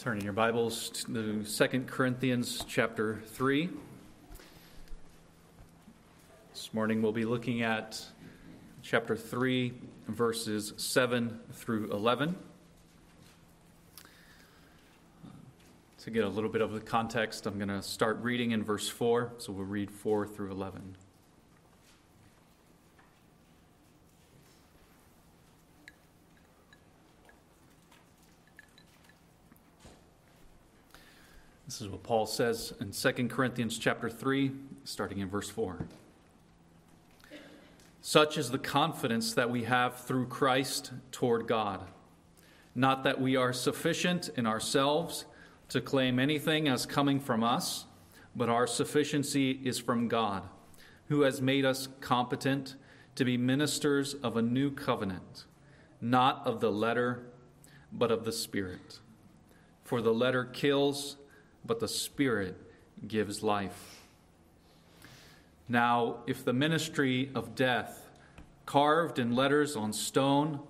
Turning your Bibles to 2 Corinthians chapter 3. This morning we'll be looking at chapter 3, verses 7 through 11. To get a little bit of the context, I'm going to start reading in verse 4, so we'll read 4 through 11. This is what Paul says in 2 Corinthians chapter 3, starting in verse 4. Such is the confidence that we have through Christ toward God. Not that we are sufficient in ourselves to claim anything as coming from us, but our sufficiency is from God, who has made us competent to be ministers of a new covenant, not of the letter, but of the Spirit. For the letter kills but the Spirit gives life. Now, if the ministry of death, carved in letters on stone,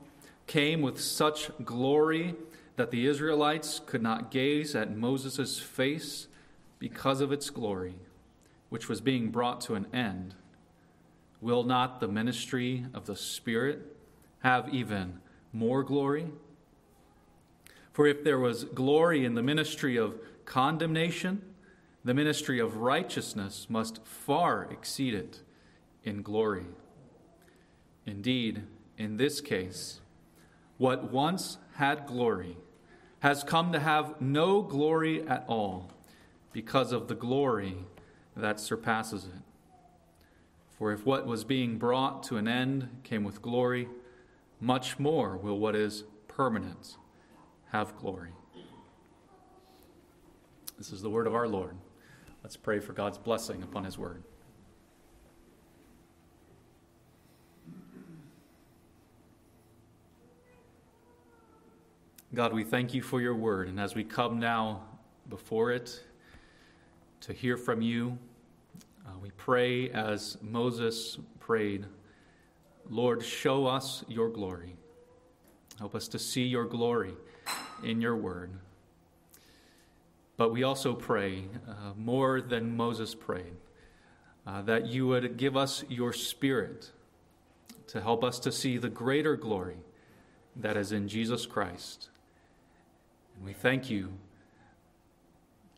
came with such glory that the Israelites could not gaze at Moses' face because of its glory, which was being brought to an end, will not the ministry of the Spirit have even more glory? For if there was glory in the ministry of condemnation, the ministry of righteousness must far exceed it in glory. Indeed, in this case, what once had glory has come to have no glory at all because of the glory that surpasses it. For if what was being brought to an end came with glory, much more will what is permanent have glory. This is the word of our Lord. Let's pray for God's blessing upon his word. God, we thank you for your word. And as we come now before it to hear from you, uh, we pray as Moses prayed Lord, show us your glory. Help us to see your glory in your word. But we also pray uh, more than Moses prayed uh, that you would give us your spirit to help us to see the greater glory that is in Jesus Christ. And we thank you,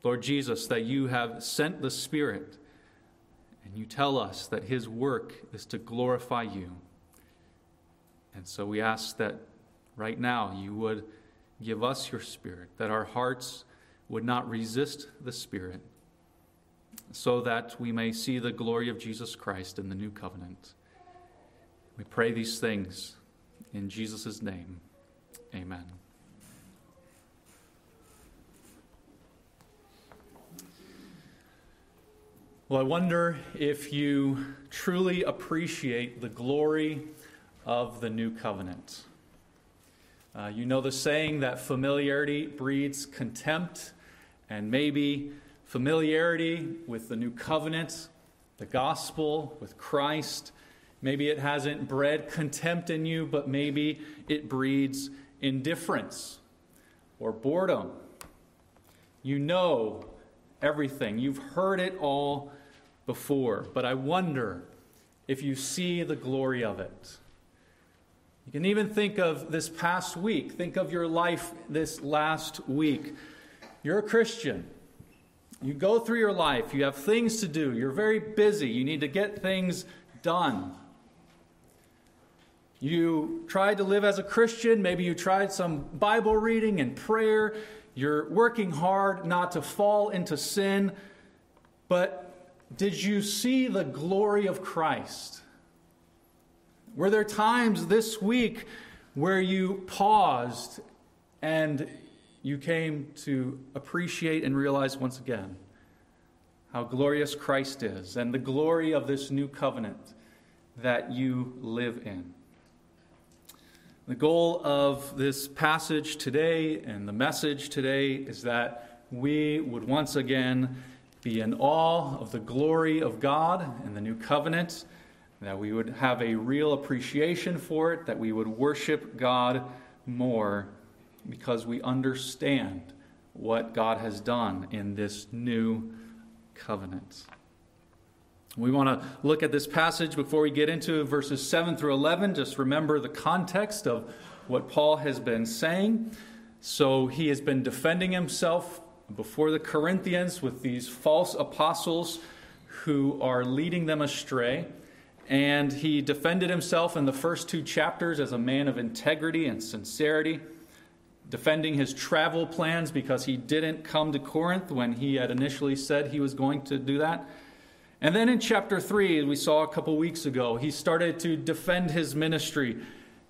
Lord Jesus, that you have sent the Spirit and you tell us that his work is to glorify you. And so we ask that right now you would give us your Spirit, that our hearts would not resist the Spirit, so that we may see the glory of Jesus Christ in the new covenant. We pray these things in Jesus' name. Amen. Well, I wonder if you truly appreciate the glory of the new covenant. Uh, you know the saying that familiarity breeds contempt. And maybe familiarity with the new covenant, the gospel, with Christ. Maybe it hasn't bred contempt in you, but maybe it breeds indifference or boredom. You know everything, you've heard it all before, but I wonder if you see the glory of it. You can even think of this past week, think of your life this last week. You're a Christian. You go through your life, you have things to do, you're very busy, you need to get things done. You tried to live as a Christian, maybe you tried some Bible reading and prayer, you're working hard not to fall into sin, but did you see the glory of Christ? Were there times this week where you paused and you came to appreciate and realize once again how glorious Christ is and the glory of this new covenant that you live in. The goal of this passage today and the message today is that we would once again be in awe of the glory of God and the new covenant, that we would have a real appreciation for it, that we would worship God more because we understand what God has done in this new covenant. We want to look at this passage before we get into verses 7 through 11. Just remember the context of what Paul has been saying. So he has been defending himself before the Corinthians with these false apostles who are leading them astray. And he defended himself in the first two chapters as a man of integrity and sincerity, defending his travel plans because he didn't come to Corinth when he had initially said he was going to do that. And then in chapter 3, we saw a couple weeks ago, he started to defend his ministry.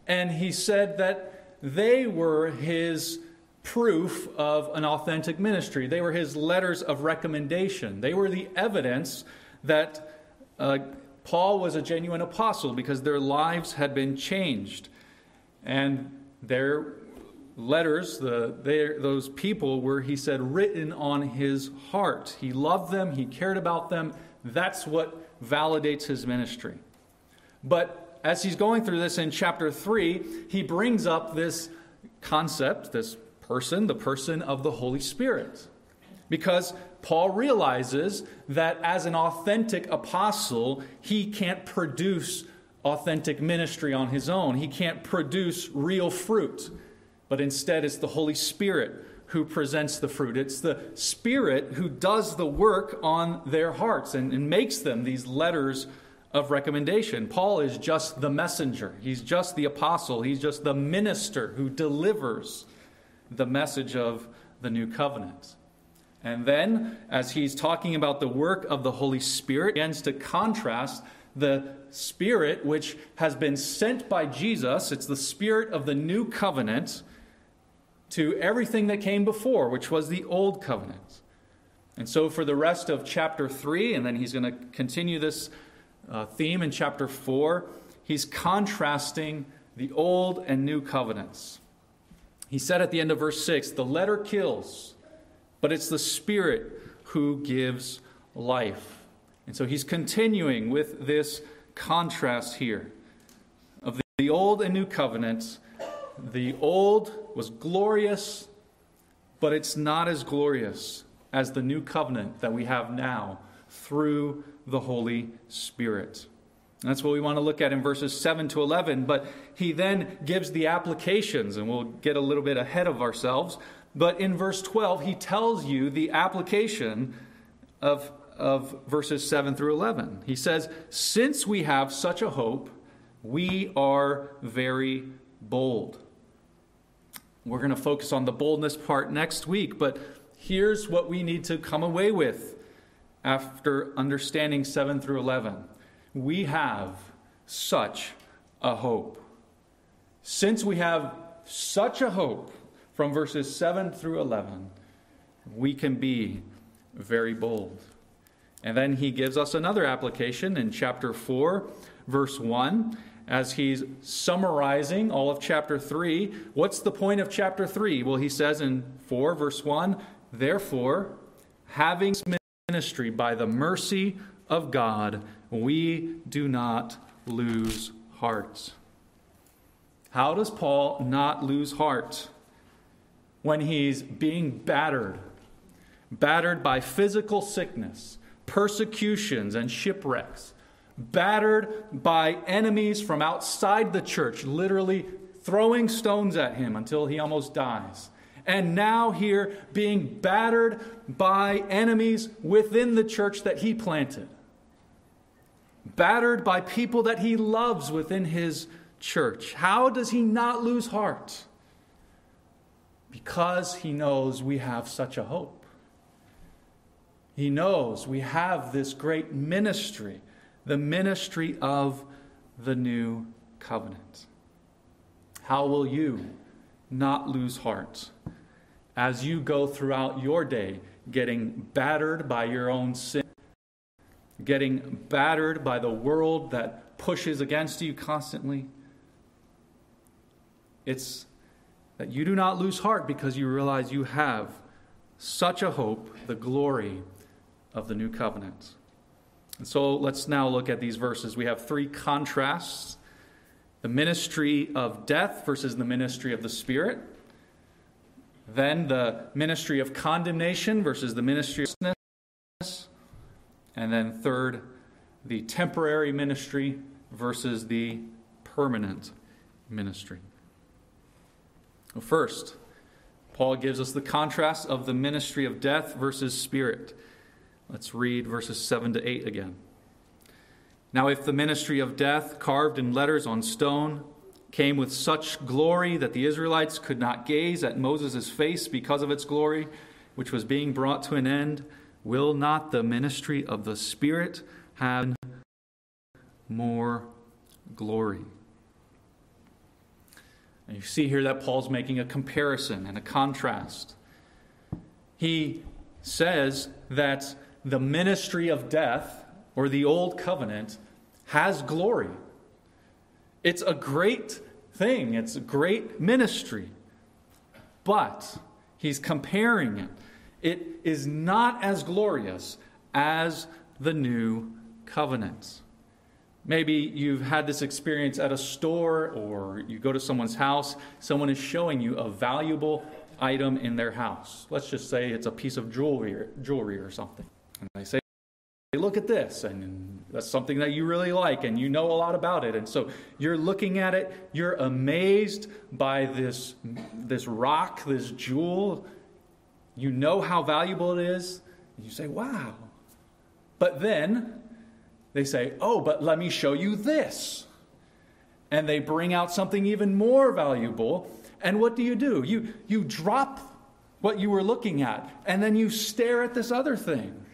And he said that they were his proof of an authentic ministry. They were his letters of recommendation. They were the evidence that uh, Paul was a genuine apostle because their lives had been changed. And their letters, the, their, those people were, he said, written on his heart. He loved them, he cared about them. That's what validates his ministry. But as he's going through this in chapter 3, he brings up this concept, this person, the person of the Holy Spirit. Because Paul realizes that as an authentic apostle, he can't produce authentic ministry on his own. He can't produce real fruit. But instead, it's the Holy Spirit who presents the fruit. It's the Spirit who does the work on their hearts and, and makes them these letters of recommendation. Paul is just the messenger, he's just the apostle, he's just the minister who delivers the message of the new covenant. And then, as he's talking about the work of the Holy Spirit, begins to contrast the Spirit which has been sent by Jesus, it's the Spirit of the new covenant, to everything that came before, which was the old covenant. And so, for the rest of chapter 3, and then he's going to continue this uh, theme in chapter 4, he's contrasting the old and new covenants. He said at the end of verse 6 the letter kills, but it's the Spirit who gives life. And so he's continuing with this contrast here of the old and new covenants. The old was glorious, but it's not as glorious as the new covenant that we have now through the Holy Spirit. And that's what we want to look at in verses 7 to 11. But he then gives the applications, and we'll get a little bit ahead of ourselves. But in verse 12, he tells you the application of, of verses 7 through 11. He says, Since we have such a hope, we are very bold. We're going to focus on the boldness part next week, but here's what we need to come away with after understanding 7 through 11. We have such a hope. Since we have such a hope, from verses 7 through 11, we can be very bold. And then he gives us another application in chapter 4, verse 1, as he's summarizing all of chapter 3. What's the point of chapter 3? Well, he says in 4, verse 1, Therefore, having ministry by the mercy of God, we do not lose heart. How does Paul not lose heart? When he's being battered, battered by physical sickness, persecutions, and shipwrecks, battered by enemies from outside the church, literally throwing stones at him until he almost dies. And now, here, being battered by enemies within the church that he planted, battered by people that he loves within his church. How does he not lose heart? Because he knows we have such a hope. He knows we have this great ministry, the ministry of the new covenant. How will you not lose heart as you go throughout your day getting battered by your own sin, getting battered by the world that pushes against you constantly? It's that you do not lose heart because you realize you have such a hope, the glory of the new covenant. And so let's now look at these verses. We have three contrasts the ministry of death versus the ministry of the Spirit. Then the ministry of condemnation versus the ministry of righteousness. And then third, the temporary ministry versus the permanent ministry. First, Paul gives us the contrast of the ministry of death versus spirit. Let's read verses 7 to 8 again. Now, if the ministry of death, carved in letters on stone, came with such glory that the Israelites could not gaze at Moses' face because of its glory, which was being brought to an end, will not the ministry of the Spirit have more glory? And you see here that Paul's making a comparison and a contrast. He says that the ministry of death, or the old covenant, has glory. It's a great thing, it's a great ministry. But he's comparing it. It is not as glorious as the new covenant. Maybe you've had this experience at a store or you go to someone's house, someone is showing you a valuable item in their house. Let's just say it's a piece of jewelry, jewelry or something. And they say, hey, look at this. And that's something that you really like and you know a lot about it. And so you're looking at it, you're amazed by this, this rock, this jewel. You know how valuable it is. And you say, wow. But then they say, Oh, but let me show you this. And they bring out something even more valuable. And what do you do? You, you drop what you were looking at, and then you stare at this other thing.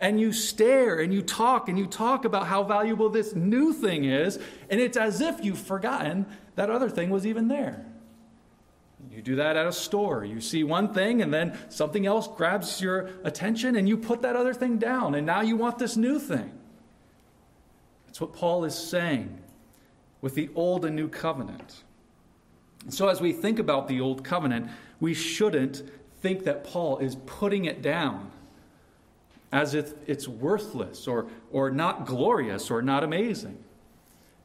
And you stare and you talk and you talk about how valuable this new thing is, and it's as if you've forgotten that other thing was even there. You do that at a store. You see one thing, and then something else grabs your attention, and you put that other thing down, and now you want this new thing. That's what Paul is saying with the Old and New Covenant. So, as we think about the Old Covenant, we shouldn't think that Paul is putting it down as if it's worthless or, or not glorious or not amazing.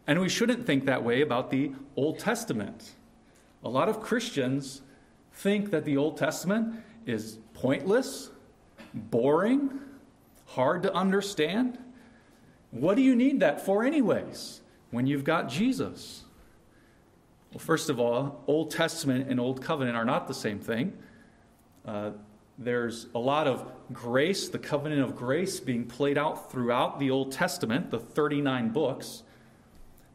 And we shouldn't think that way about the Old Testament. A lot of Christians think that the Old Testament is pointless, boring, hard to understand. What do you need that for, anyways, when you've got Jesus? Well, first of all, Old Testament and Old Covenant are not the same thing. Uh, there's a lot of grace, the covenant of grace, being played out throughout the Old Testament, the 39 books.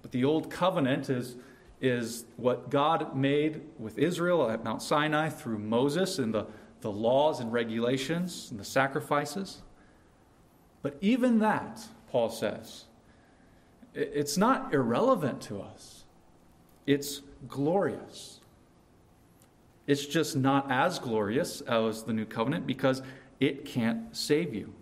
But the Old Covenant is, is what God made with Israel at Mount Sinai through Moses and the, the laws and regulations and the sacrifices. But even that Paul says. It's not irrelevant to us, it's glorious. It's just not as glorious as the new covenant because it can't save you.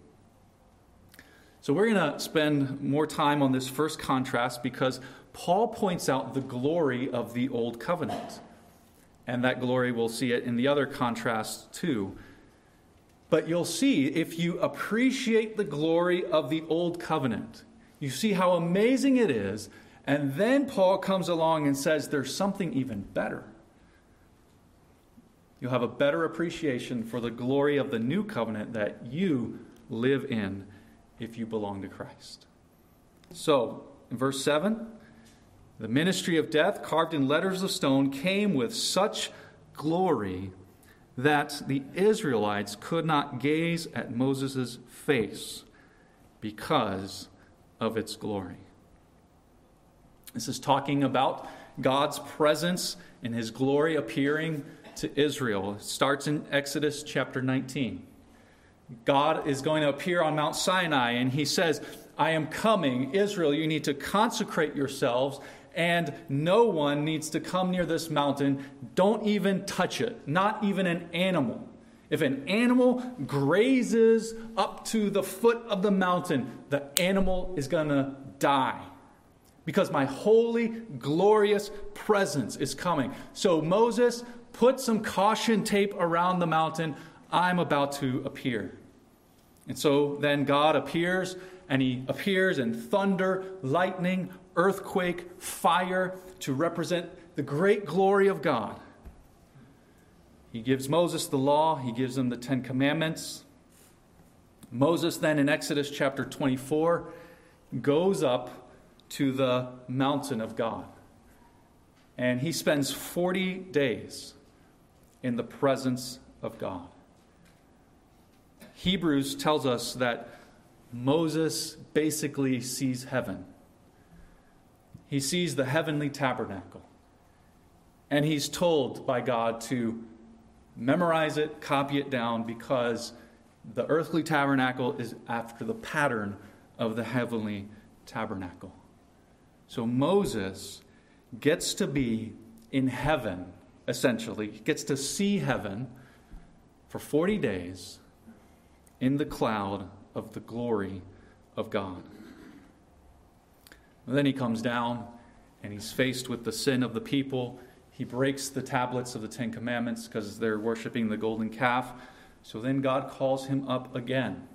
So, we're going to spend more time on this first contrast because Paul points out the glory of the old covenant. And that glory, we'll see it in the other contrast too. But you'll see if you appreciate the glory of the old covenant, you see how amazing it is. And then Paul comes along and says there's something even better. You'll have a better appreciation for the glory of the new covenant that you live in if you belong to Christ. So, in verse 7, the ministry of death, carved in letters of stone, came with such glory that the Israelites could not gaze at Moses' face because of its glory. This is talking about God's presence and his glory appearing to Israel. It starts in Exodus chapter 19. God is going to appear on Mount Sinai, and he says, I am coming. Israel, you need to consecrate yourselves and no one needs to come near this mountain. Don't even touch it, not even an animal. If an animal grazes up to the foot of the mountain, the animal is going to die because my holy, glorious presence is coming. So Moses put some caution tape around the mountain. I'm about to appear. And so then God appears, and he appears in thunder, lightning, earthquake, fire to represent the great glory of God. He gives Moses the law, he gives him the Ten Commandments. Moses, then in Exodus chapter 24, goes up to the mountain of God. And he spends 40 days in the presence of God. Hebrews tells us that Moses basically sees heaven. He sees the heavenly tabernacle. And he's told by God to memorize it, copy it down, because the earthly tabernacle is after the pattern of the heavenly tabernacle. So Moses gets to be in heaven, essentially. He gets to see heaven for 40 days in the cloud of the glory of God. And then he comes down and he's faced with the sin of the people. He breaks the tablets of the Ten Commandments because they're worshiping the golden calf. So then God calls him up again.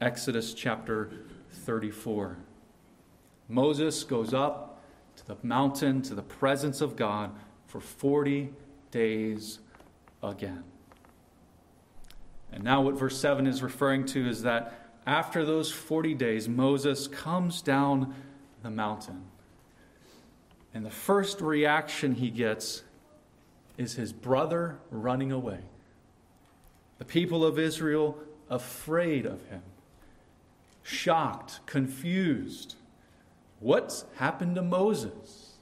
Exodus chapter 34. Moses goes up to the mountain, to the presence of God for 40 days again. And now, what verse 7 is referring to is that after those 40 days, Moses comes down the mountain. And the first reaction he gets is his brother running away. The people of Israel afraid of him, shocked, confused. What's happened to Moses?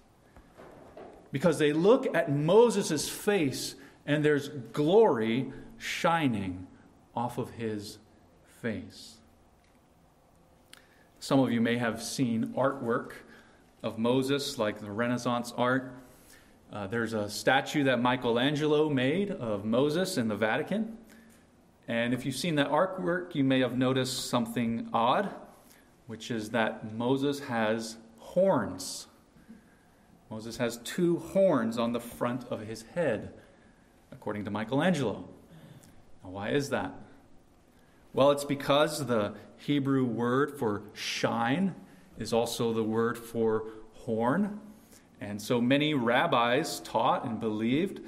Because they look at Moses' face and there's glory shining off of his face. Some of you may have seen artwork of Moses, like the Renaissance art. Uh, there's a statue that Michelangelo made of Moses in the Vatican. And if you've seen that artwork, you may have noticed something odd, which is that Moses has horns. Moses has two horns on the front of his head, according to Michelangelo. Now, why is that? Well, it's because the Hebrew word for shine is also the word for horn. And so many rabbis taught and believed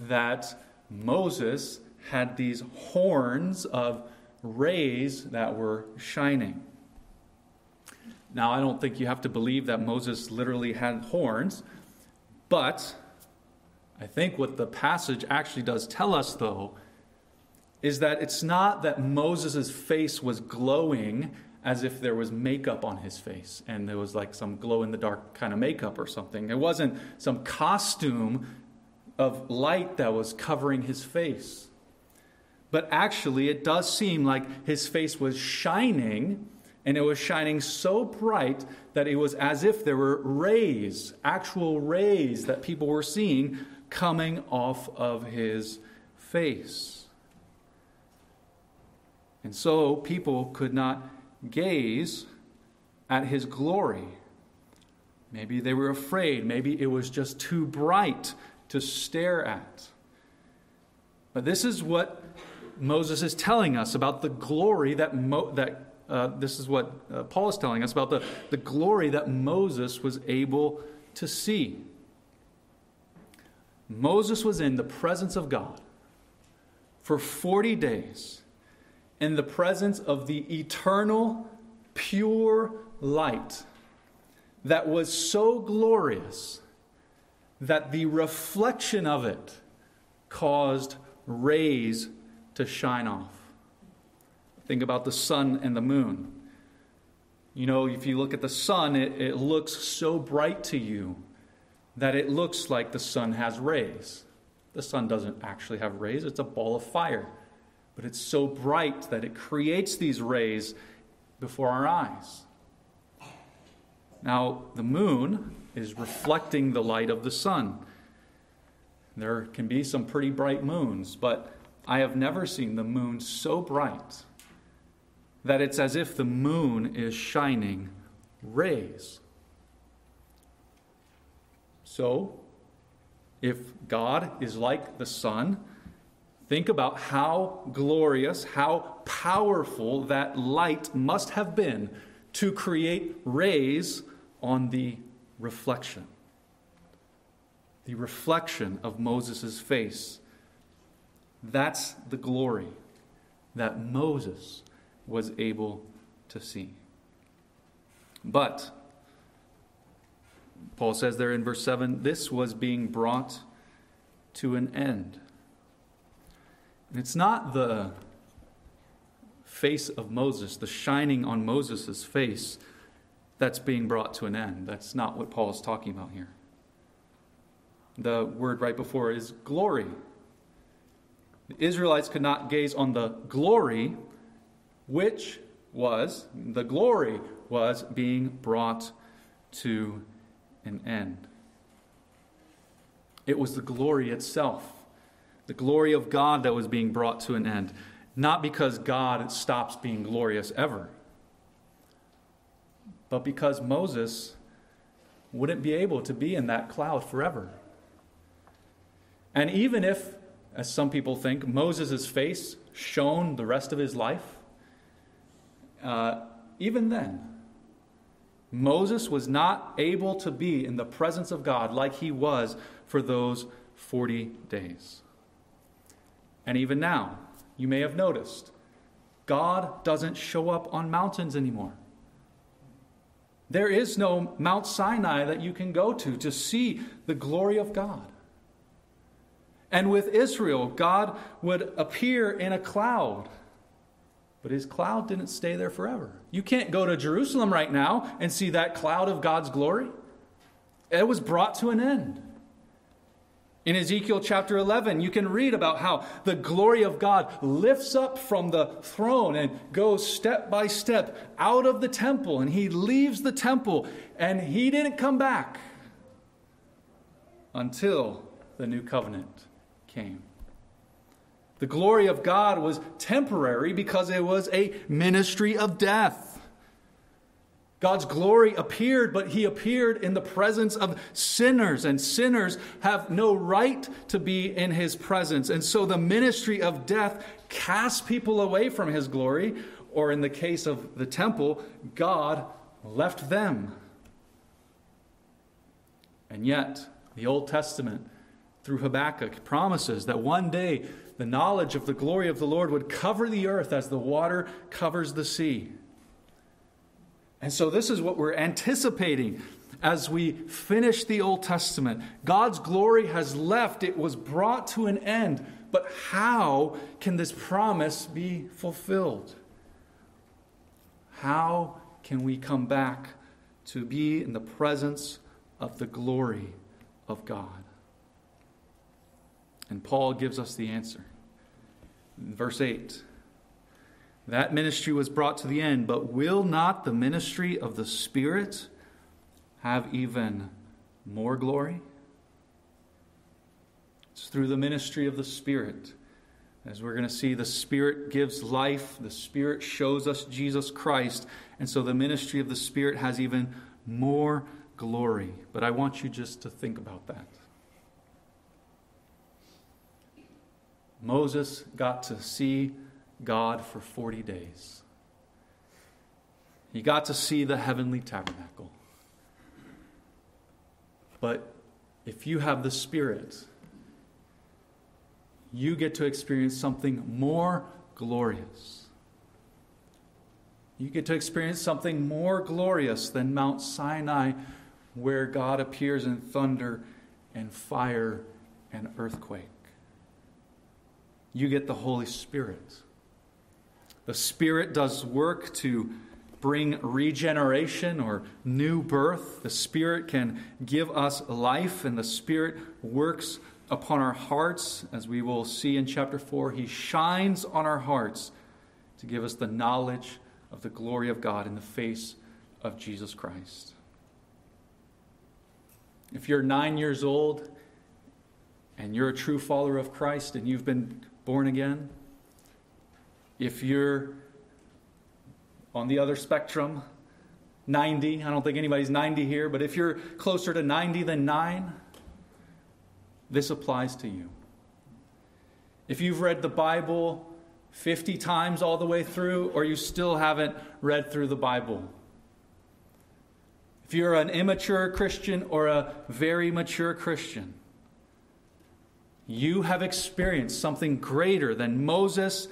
that Moses had these horns of rays that were shining. Now, I don't think you have to believe that Moses literally had horns, but I think what the passage actually does tell us, though, is that it's not that Moses' face was glowing as if there was makeup on his face and there was like some glow in the dark kind of makeup or something. It wasn't some costume of light that was covering his face. But actually, it does seem like his face was shining, and it was shining so bright that it was as if there were rays, actual rays that people were seeing coming off of his face. And so people could not gaze at his glory. Maybe they were afraid. Maybe it was just too bright to stare at. But this is what Moses is telling us about the glory that, Mo- that uh, this is what uh, Paul is telling us about the, the glory that Moses was able to see. Moses was in the presence of God for 40 days in the presence of the eternal, pure light that was so glorious that the reflection of it caused rays to shine off. Think about the sun and the moon. You know, if you look at the sun, it, it looks so bright to you that it looks like the sun has rays. The sun doesn't actually have rays, it's a ball of fire but it's so bright that it creates these rays before our eyes. Now, the moon is reflecting the light of the sun. There can be some pretty bright moons, but I have never seen the moon so bright that it's as if the moon is shining rays. So, if God is like the sun, Think about how glorious, how powerful that light must have been to create rays on the reflection. The reflection of Moses' face That's the glory that Moses was able to see. But, Paul says there in verse 7 this was being brought to an end. And it's not the face of Moses, the shining on Moses' face, that's being brought to an end. That's not what Paul is talking about here. The word right before is glory. The Israelites could not gaze on the glory, which was, the glory was being brought to an end. It was the glory itself, the glory of God that was being brought to an end. Not because God stops being glorious ever, but because Moses wouldn't be able to be in that cloud forever. And even if, as some people think, Moses' face shone the rest of his life, uh, even then, Moses was not able to be in the presence of God like he was for those 40 days. And even now, you may have noticed, God doesn't show up on mountains anymore. There is no Mount Sinai that you can go to to see the glory of God. And with Israel, God would appear in a cloud. But his cloud didn't stay there forever. You can't go to Jerusalem right now and see that cloud of God's glory. It was brought to an end. In Ezekiel chapter 11, you can read about how the glory of God lifts up from the throne and goes step by step out of the temple, and he leaves the temple, and he didn't come back until the new covenant came. The glory of God was temporary because it was a ministry of death. God's glory appeared, but he appeared in the presence of sinners, and sinners have no right to be in his presence. And so the ministry of death casts people away from his glory, or in the case of the temple, God left them. And yet, the Old Testament through Habakkuk promises that one day the knowledge of the glory of the Lord would cover the earth as the water covers the sea. And so, this is what we're anticipating as we finish the Old Testament. God's glory has left, it was brought to an end. But how can this promise be fulfilled? How can we come back to be in the presence of the glory of God? And Paul gives us the answer. Verse 8 That ministry was brought to the end, but will not the ministry of the Spirit have even more glory? It's through the ministry of the Spirit. As we're going to see, the Spirit gives life, the Spirit shows us Jesus Christ, and so the ministry of the Spirit has even more glory. But I want you just to think about that. Moses got to see God for 40 days. He got to see the heavenly tabernacle. But if you have the Spirit, you get to experience something more glorious. You get to experience something more glorious than Mount Sinai, where God appears in thunder and fire and earthquake you get the Holy Spirit. The Spirit does work to bring regeneration or new birth. The Spirit can give us life, and the Spirit works upon our hearts, as we will see in chapter 4. He shines on our hearts to give us the knowledge of the glory of God in the face of Jesus Christ. If you're nine years old and you're a true follower of Christ and you've been born again. If you're on the other spectrum, 90, I don't think anybody's 90 here, but if you're closer to 90 than 9, this applies to you. If you've read the Bible 50 times all the way through, or you still haven't read through the Bible, if you're an immature Christian or a very mature Christian, you have experienced something greater than Moses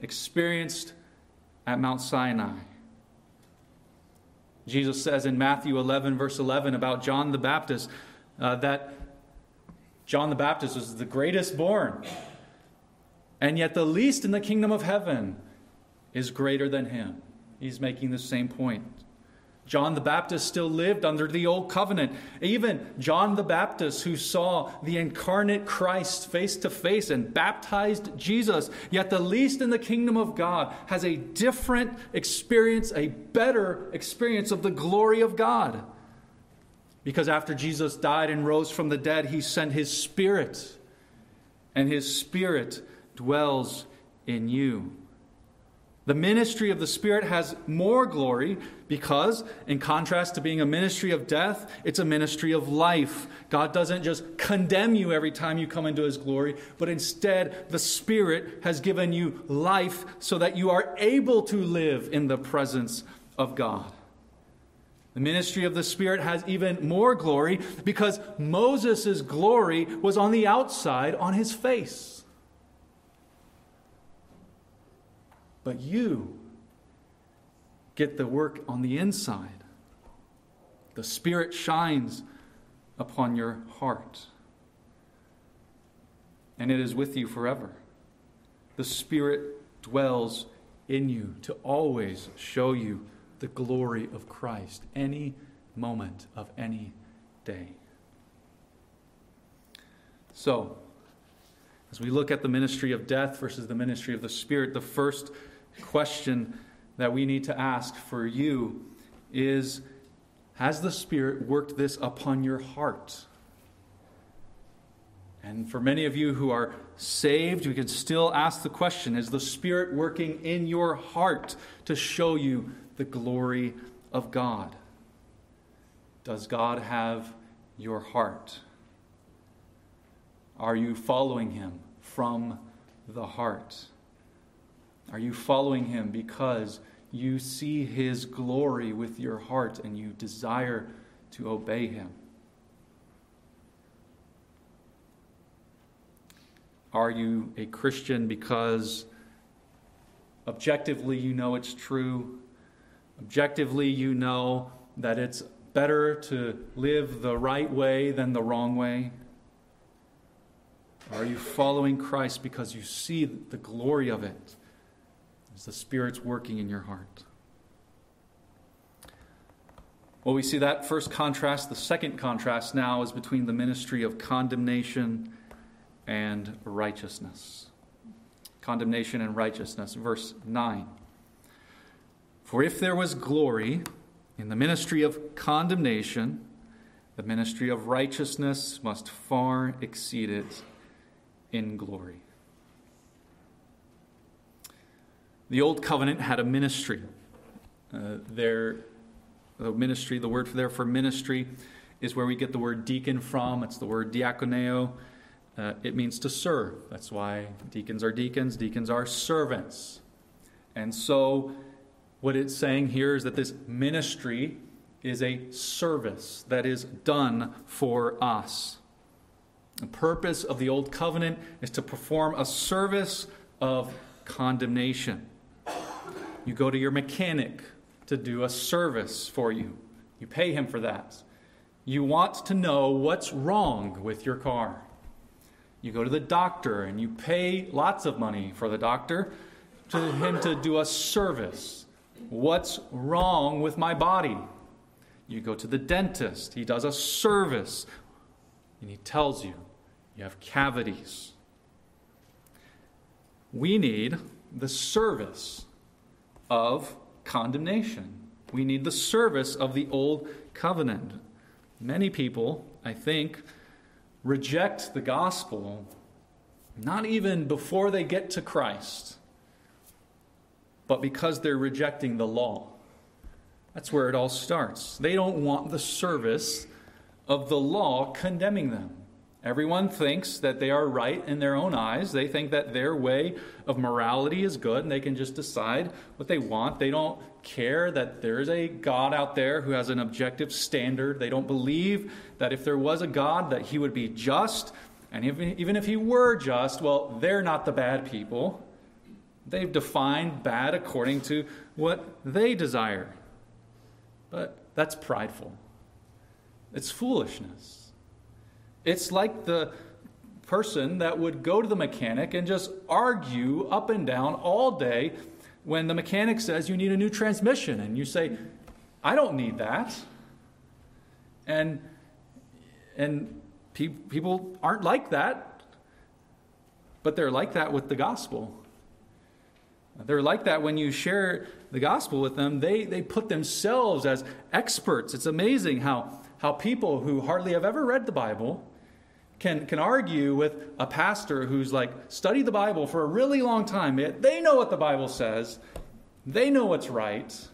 experienced at Mount Sinai. Jesus says in Matthew 11, verse 11, about John the Baptist, uh, that John the Baptist was the greatest born, and yet the least in the kingdom of heaven is greater than him. He's making the same point. John the Baptist still lived under the old covenant. Even John the Baptist, who saw the incarnate Christ face to face and baptized Jesus, yet the least in the kingdom of God, has a different experience, a better experience of the glory of God. Because after Jesus died and rose from the dead, he sent his Spirit, and his Spirit dwells in you. The ministry of the Spirit has more glory because, in contrast to being a ministry of death, it's a ministry of life. God doesn't just condemn you every time you come into His glory, but instead, the Spirit has given you life so that you are able to live in the presence of God. The ministry of the Spirit has even more glory because Moses' glory was on the outside, on his face. But you get the work on the inside. The Spirit shines upon your heart, and it is with you forever. The Spirit dwells in you to always show you the glory of Christ any moment of any day. So, as we look at the ministry of death versus the ministry of the Spirit, the first question that we need to ask for you is Has the Spirit worked this upon your heart? And for many of you who are saved, we can still ask the question Is the Spirit working in your heart to show you the glory of God? Does God have your heart? Are you following Him from the heart? Are you following him because you see his glory with your heart and you desire to obey him? Are you a Christian because objectively you know it's true? Objectively, you know that it's better to live the right way than the wrong way? Are you following Christ because you see the glory of it? The Spirit's working in your heart. Well, we see that first contrast. The second contrast now is between the ministry of condemnation and righteousness. Condemnation and righteousness. Verse 9. For if there was glory in the ministry of condemnation, the ministry of righteousness must far exceed it in glory. The Old Covenant had a ministry. Uh, their the ministry, the word there for ministry, is where we get the word deacon from. It's the word diaconeo. Uh, it means to serve. That's why deacons are deacons, deacons are servants. And so, what it's saying here is that this ministry is a service that is done for us. The purpose of the Old Covenant is to perform a service of condemnation. You go to your mechanic to do a service for you. You pay him for that. You want to know what's wrong with your car. You go to the doctor and you pay lots of money for the doctor to him to do a service. What's wrong with my body? You go to the dentist, he does a service, and he tells you you have cavities. We need the service of condemnation. We need the service of the old covenant. Many people, I think, reject the gospel not even before they get to Christ, but because they're rejecting the law. That's where it all starts. They don't want the service of the law condemning them. Everyone thinks that they are right in their own eyes. They think that their way of morality is good and they can just decide what they want. They don't care that there's a God out there who has an objective standard. They don't believe that if there was a God that he would be just And even, even if he were just, well, they're not the bad people. They've defined bad according to what they desire. But that's prideful. It's foolishness. It's like the person that would go to the mechanic and just argue up and down all day when the mechanic says you need a new transmission. And you say, I don't need that. And, and pe- people aren't like that, but they're like that with the gospel. They're like that when you share the gospel with them. They, they put themselves as experts. It's amazing how, how people who hardly have ever read the Bible can, can argue with a pastor who's like studied the Bible for a really long time. They know what the Bible says, they know what's right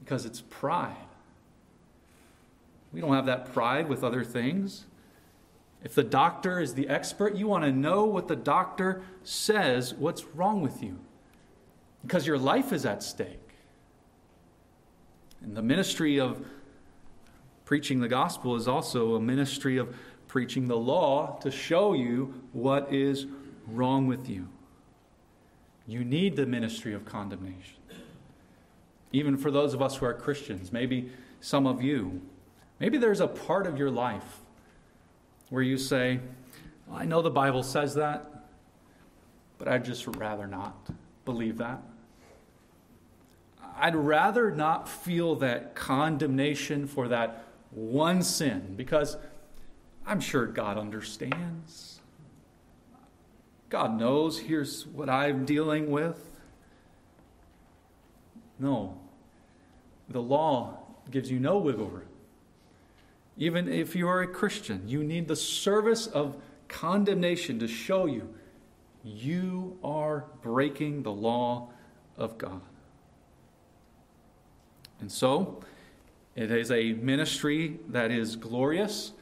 because it's pride. We don't have that pride with other things. If the doctor is the expert, you want to know what the doctor says, what's wrong with you, because your life is at stake. And the ministry of preaching the gospel is also a ministry of preaching the law to show you what is wrong with you. You need the ministry of condemnation. Even for those of us who are Christians, maybe some of you, maybe there's a part of your life where you say, well, I know the Bible says that, but I'd just rather not believe that. I'd rather not feel that condemnation for that one sin because I'm sure God understands. God knows here's what I'm dealing with. No, the law gives you no wiggle room. Even if you are a Christian, you need the service of condemnation to show you you are breaking the law of God. And so, it is a ministry that is glorious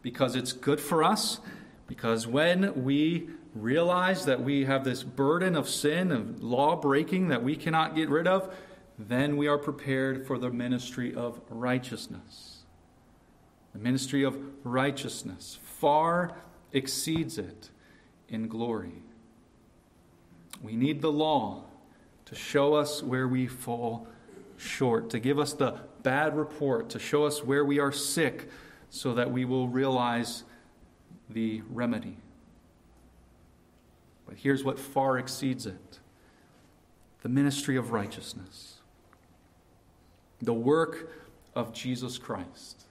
because it's good for us. Because when we realize that we have this burden of sin, of law breaking that we cannot get rid of, then we are prepared for the ministry of righteousness. The ministry of righteousness far exceeds it in glory. We need the law to show us where we fall short, to give us the bad report, to show us where we are sick, so that we will realize the remedy. But here's what far exceeds it the ministry of righteousness, the work of Jesus Christ.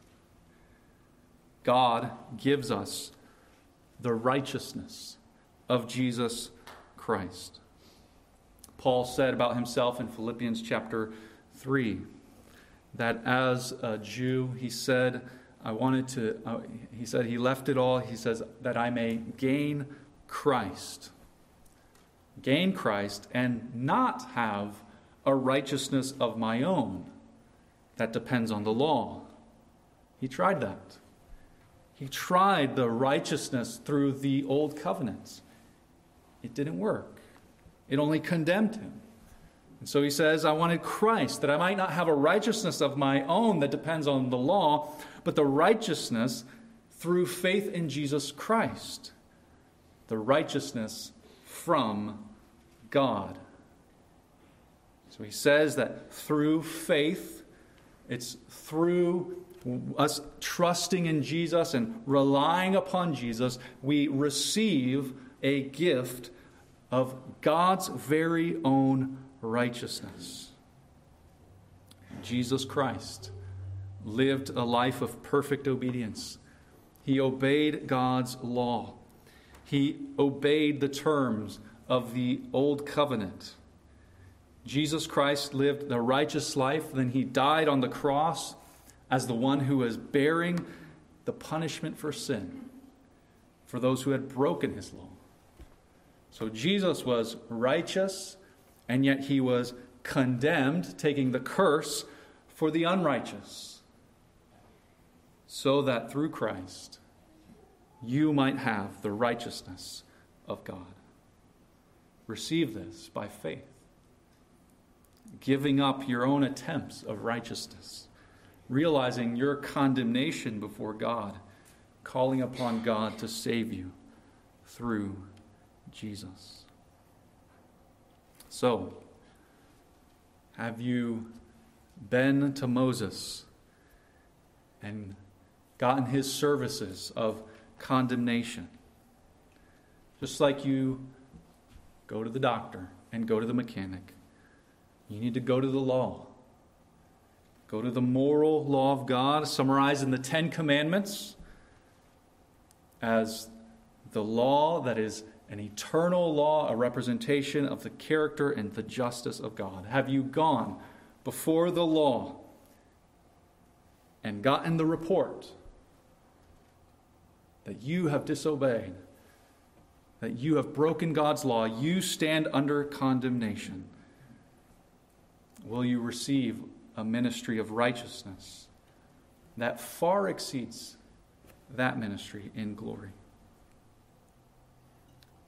God gives us the righteousness of Jesus Christ. Paul said about himself in Philippians chapter 3 that as a Jew, he said, I wanted to, uh, he said, he left it all. He says, that I may gain Christ. Gain Christ and not have a righteousness of my own that depends on the law. He tried that. He tried the righteousness through the old covenants. It didn't work, it only condemned him. And so he says, I wanted Christ, that I might not have a righteousness of my own that depends on the law, but the righteousness through faith in Jesus Christ. The righteousness from God. So he says that through faith, it's through us trusting in Jesus and relying upon Jesus, we receive a gift of God's very own righteousness. Jesus Christ lived a life of perfect obedience. He obeyed God's law. He obeyed the terms of the old covenant. Jesus Christ lived a righteous life, then he died on the cross as the one who was bearing the punishment for sin for those who had broken his law. So Jesus was righteous, and yet he was condemned, taking the curse for the unrighteous, so that through Christ you might have the righteousness of God. Receive this by faith, giving up your own attempts of righteousness realizing your condemnation before God calling upon God to save you through Jesus. So, have you been to Moses and gotten his services of condemnation? Just like you go to the doctor and go to the mechanic, you need to go to the law. Go to the moral law of God, summarized in the Ten Commandments as the law that is an eternal law, a representation of the character and the justice of God. Have you gone before the law and gotten the report that you have disobeyed, that you have broken God's law, you stand under condemnation? Will you receive a ministry of righteousness that far exceeds that ministry in glory?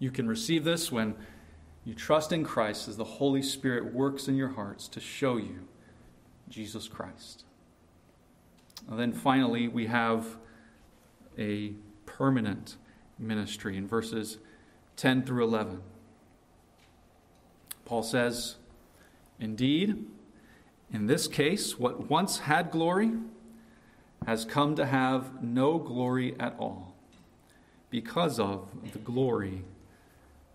You can receive this when you trust in Christ as the Holy Spirit works in your hearts to show you Jesus Christ. And then finally, we have a permanent ministry in verses 10 through 11. Paul says, Indeed, in this case, what once had glory has come to have no glory at all because of the glory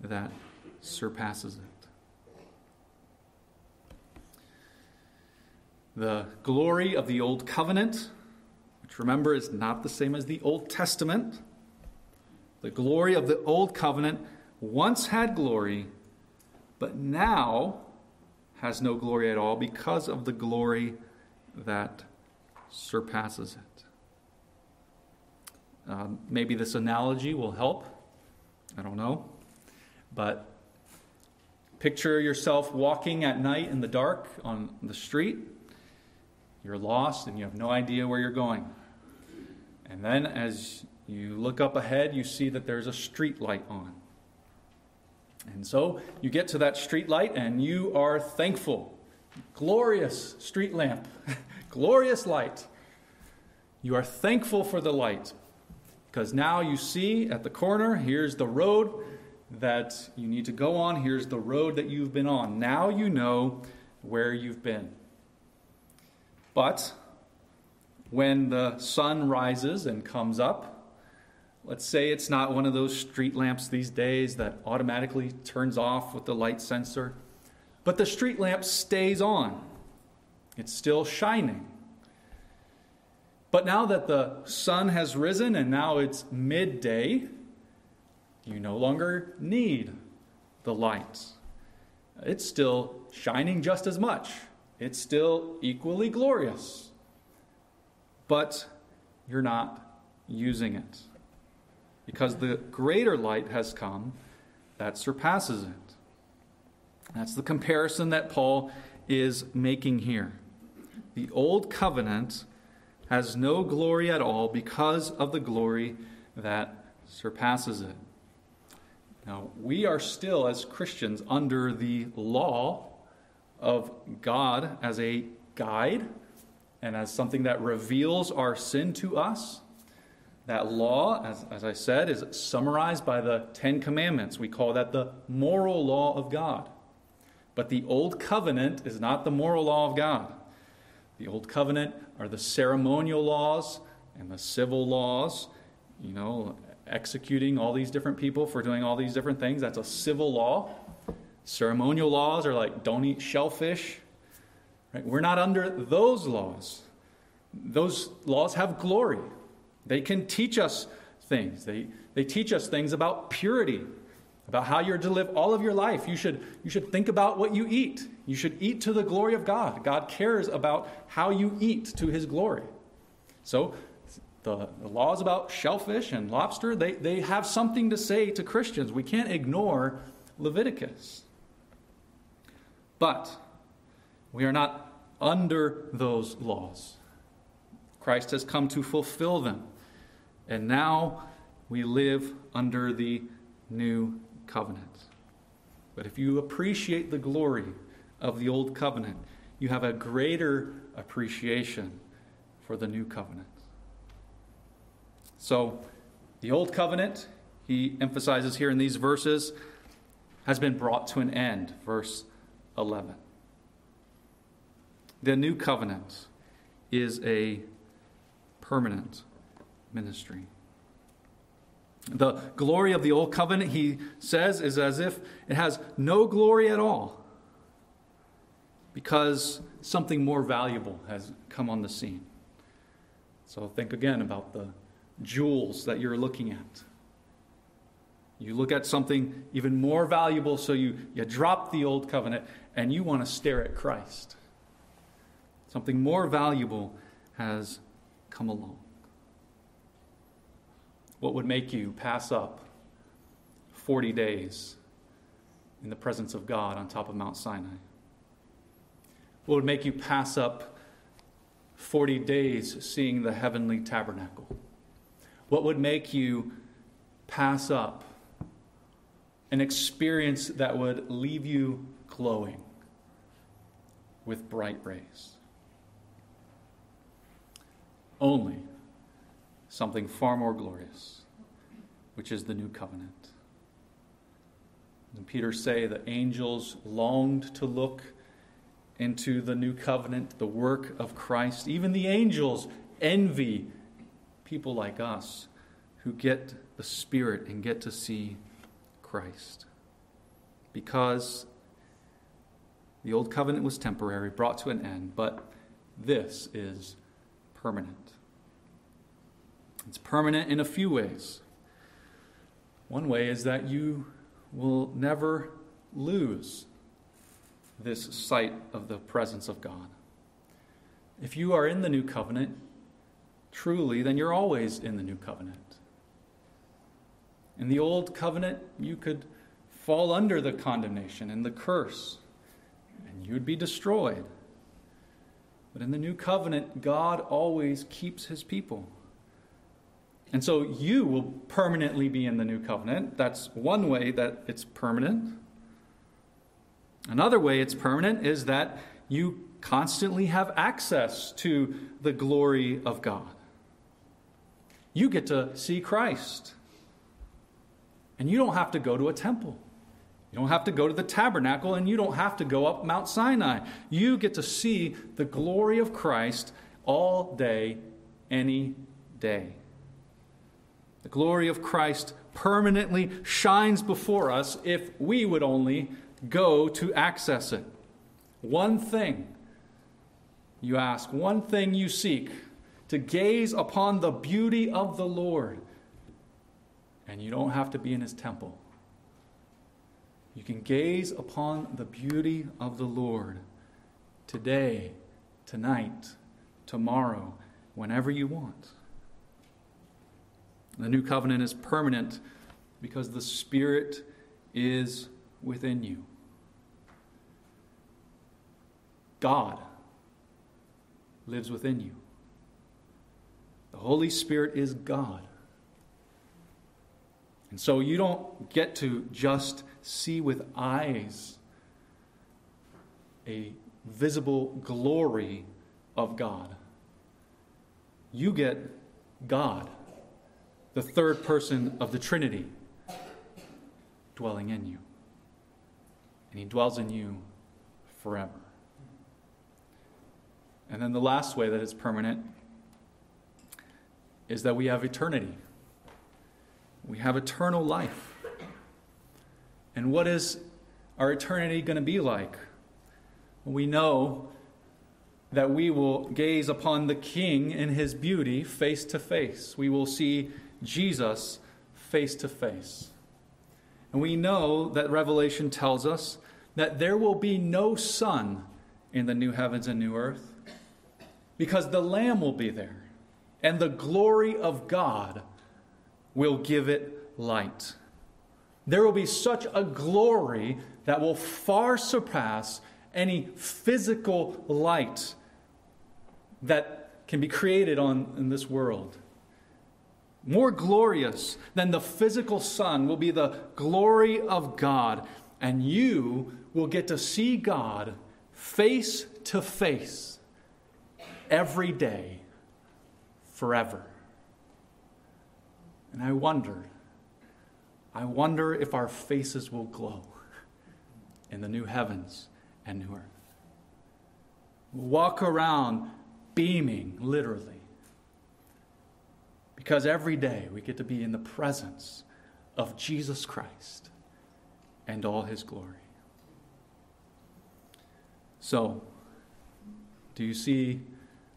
that surpasses it. The glory of the Old Covenant, which remember is not the same as the Old Testament, the glory of the Old Covenant once had glory, but now has no glory at all because of the glory that surpasses it. Um, maybe this analogy will help. I don't know. But picture yourself walking at night in the dark on the street. You're lost and you have no idea where you're going. And then as you look up ahead, you see that there's a street light on. And so you get to that street light and you are thankful. Glorious street lamp, glorious light. You are thankful for the light because now you see at the corner, here's the road that you need to go on. Here's the road that you've been on. Now you know where you've been. But when the sun rises and comes up, let's say it's not one of those street lamps these days that automatically turns off with the light sensor, but the street lamp stays on. It's still shining. But now that the sun has risen and now it's midday, you no longer need the light. It's still shining just as much, it's still equally glorious, but you're not using it because the greater light has come that surpasses it. That's the comparison that Paul is making here. The old covenant has no glory at all because of the glory that surpasses it. Now, we are still, as Christians, under the law of God as a guide and as something that reveals our sin to us. That law, as, as I said, is summarized by the Ten Commandments. We call that the moral law of God. But the Old Covenant is not the moral law of God. The Old Covenant are the ceremonial laws and the civil laws. You know, executing all these different people for doing all these different things. That's a civil law. Ceremonial laws are like don't eat shellfish. Right? We're not under those laws. Those laws have glory. They can teach us things. They, they teach us things about purity, about how you're to live all of your life. You should, you should think about what you eat. You should eat to the glory of God. God cares about how you eat to his glory. So the, the laws about shellfish and lobster, they, they have something to say to Christians. We can't ignore Leviticus. But we are not under those laws. Christ has come to fulfill them. And now we live under the new covenant. But if you appreciate the glory of the old covenant, you have a greater appreciation for the new covenant. So, the old covenant, he emphasizes here in these verses, has been brought to an end. Verse 11. The new covenant is a permanent ministry. The glory of the old covenant, he says, is as if it has no glory at all because something more valuable has come on the scene. So think again about the jewels that you're looking at. You look at something even more valuable, so you, you drop the old covenant and you want to stare at Christ. Something more valuable has come along. What would make you pass up 40 days in the presence of God on top of Mount Sinai? What would make you pass up 40 days seeing the heavenly tabernacle? What would make you pass up an experience that would leave you glowing with bright rays? Only something far more glorious, which is the new covenant. And Peter say the angels longed to look into the new covenant, the work of Christ. Even the angels envy people like us who get the Spirit and get to see Christ. Because the old covenant was temporary, brought to an end, but this is permanent. It's permanent in a few ways. One way is that you will never lose this sight of the presence of God. If you are in the new covenant, truly, then you're always in the new covenant. In the old covenant, you could fall under the condemnation and the curse, and you'd be destroyed. But in the new covenant, God always keeps his people. And so you will permanently be in the new covenant. That's one way that it's permanent. Another way it's permanent is that you constantly have access to the glory of God. You get to see Christ. And you don't have to go to a temple. You don't have to go to the tabernacle and you don't have to go up Mount Sinai. You get to see the glory of Christ all day, any day. The glory of Christ permanently shines before us if we would only go to access it. One thing you ask, one thing you seek to gaze upon the beauty of the Lord. And you don't have to be in his temple. You can gaze upon the beauty of the Lord today, tonight, tomorrow, whenever you want. The new covenant is permanent because the Spirit is within you. God lives within you. The Holy Spirit is God. And so you don't get to just see with eyes a visible glory of God. You get God, the third person of the Trinity, dwelling in you. And He dwells in you forever. And then the last way that it's permanent is that we have eternity. We have eternal life. And what is our eternity going to be like? We know that we will gaze upon the King in his beauty face to face. We will see Jesus face to face. And we know that Revelation tells us that there will be no sun in the new heavens and new earth because the Lamb will be there and the glory of God will give it light. There will be such a glory that will far surpass any physical light that can be created on, in this world. More glorious than the physical sun will be the glory of God, and you will get to see God face to face every day forever. And I wonder, I wonder if our faces will glow in the new heavens and new earth. Walk around beaming, literally. Because every day we get to be in the presence of Jesus Christ and all his glory. So, do you see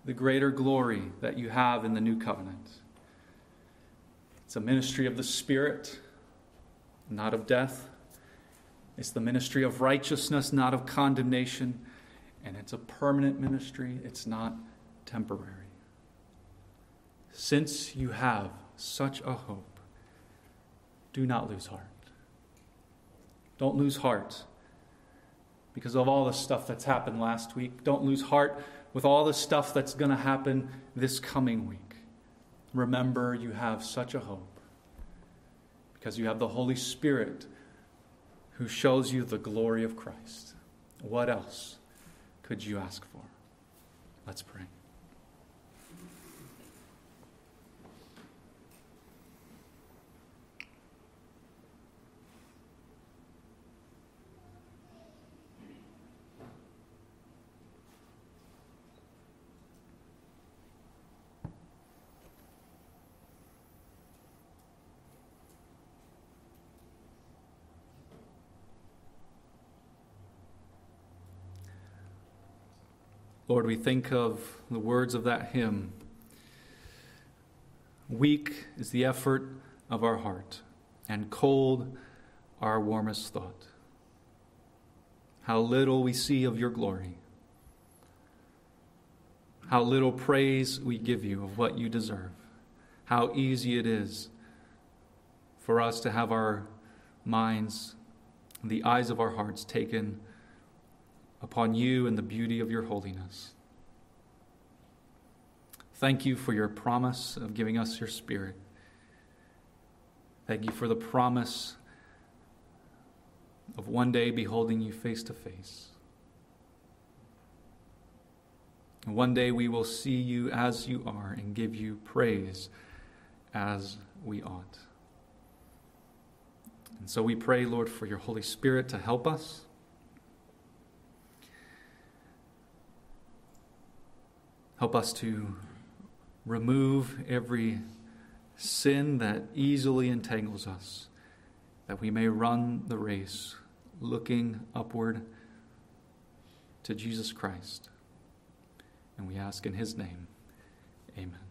the greater glory that you have in the new covenant? It's a ministry of the Spirit, not of death. It's the ministry of righteousness, not of condemnation. And it's a permanent ministry, it's not temporary. Since you have such a hope, do not lose heart. Don't lose heart because of all the stuff that's happened last week. Don't lose heart with all the stuff that's going to happen this coming week. Remember, you have such a hope because you have the Holy Spirit who shows you the glory of Christ. What else could you ask for? Let's pray. Lord, we think of the words of that hymn. Weak is the effort of our heart, and cold our warmest thought. How little we see of your glory. How little praise we give you of what you deserve. How easy it is for us to have our minds, the eyes of our hearts taken upon you and the beauty of your holiness. Thank you for your promise of giving us your Spirit. Thank you for the promise of one day beholding you face to face. One day we will see you as you are and give you praise as we ought. And so we pray, Lord, for your Holy Spirit to help us. Help us to remove every sin that easily entangles us, that we may run the race looking upward to Jesus Christ. And we ask in his name, amen.